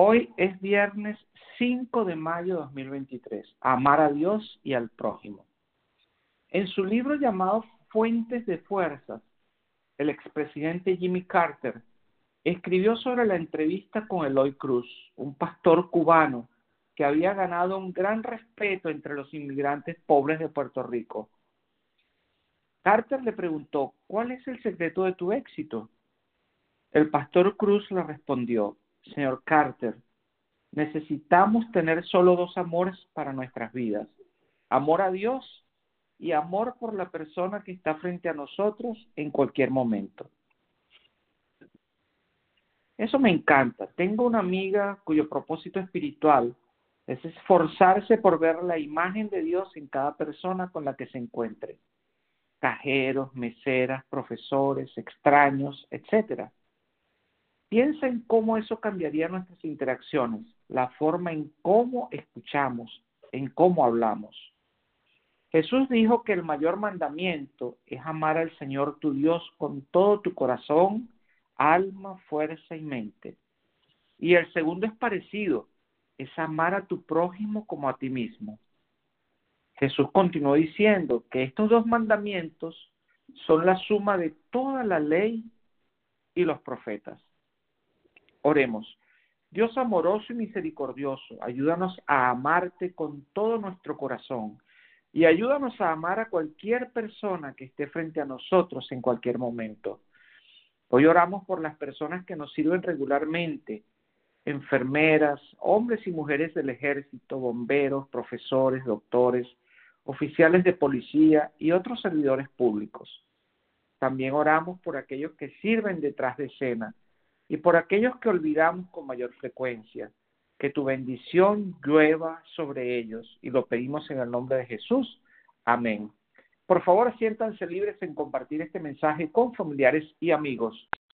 Hoy es viernes 5 de mayo de 2023. Amar a Dios y al prójimo. En su libro llamado Fuentes de Fuerzas, el expresidente Jimmy Carter escribió sobre la entrevista con Eloy Cruz, un pastor cubano que había ganado un gran respeto entre los inmigrantes pobres de Puerto Rico. Carter le preguntó, ¿cuál es el secreto de tu éxito? El pastor Cruz le respondió, señor Carter, necesitamos tener solo dos amores para nuestras vidas, amor a Dios y amor por la persona que está frente a nosotros en cualquier momento. Eso me encanta. Tengo una amiga cuyo propósito espiritual es esforzarse por ver la imagen de Dios en cada persona con la que se encuentre. Cajeros, meseras, profesores, extraños, etcétera. Piensa en cómo eso cambiaría nuestras interacciones, la forma en cómo escuchamos, en cómo hablamos. Jesús dijo que el mayor mandamiento es amar al Señor tu Dios con todo tu corazón, alma, fuerza y mente. Y el segundo es parecido, es amar a tu prójimo como a ti mismo. Jesús continuó diciendo que estos dos mandamientos son la suma de toda la ley y los profetas. Oremos. Dios amoroso y misericordioso, ayúdanos a amarte con todo nuestro corazón y ayúdanos a amar a cualquier persona que esté frente a nosotros en cualquier momento. Hoy oramos por las personas que nos sirven regularmente, enfermeras, hombres y mujeres del ejército, bomberos, profesores, doctores, oficiales de policía y otros servidores públicos. También oramos por aquellos que sirven detrás de escena y por aquellos que olvidamos con mayor frecuencia. Que tu bendición llueva sobre ellos y lo pedimos en el nombre de Jesús. Amén. Por favor, siéntanse libres en compartir este mensaje con familiares y amigos.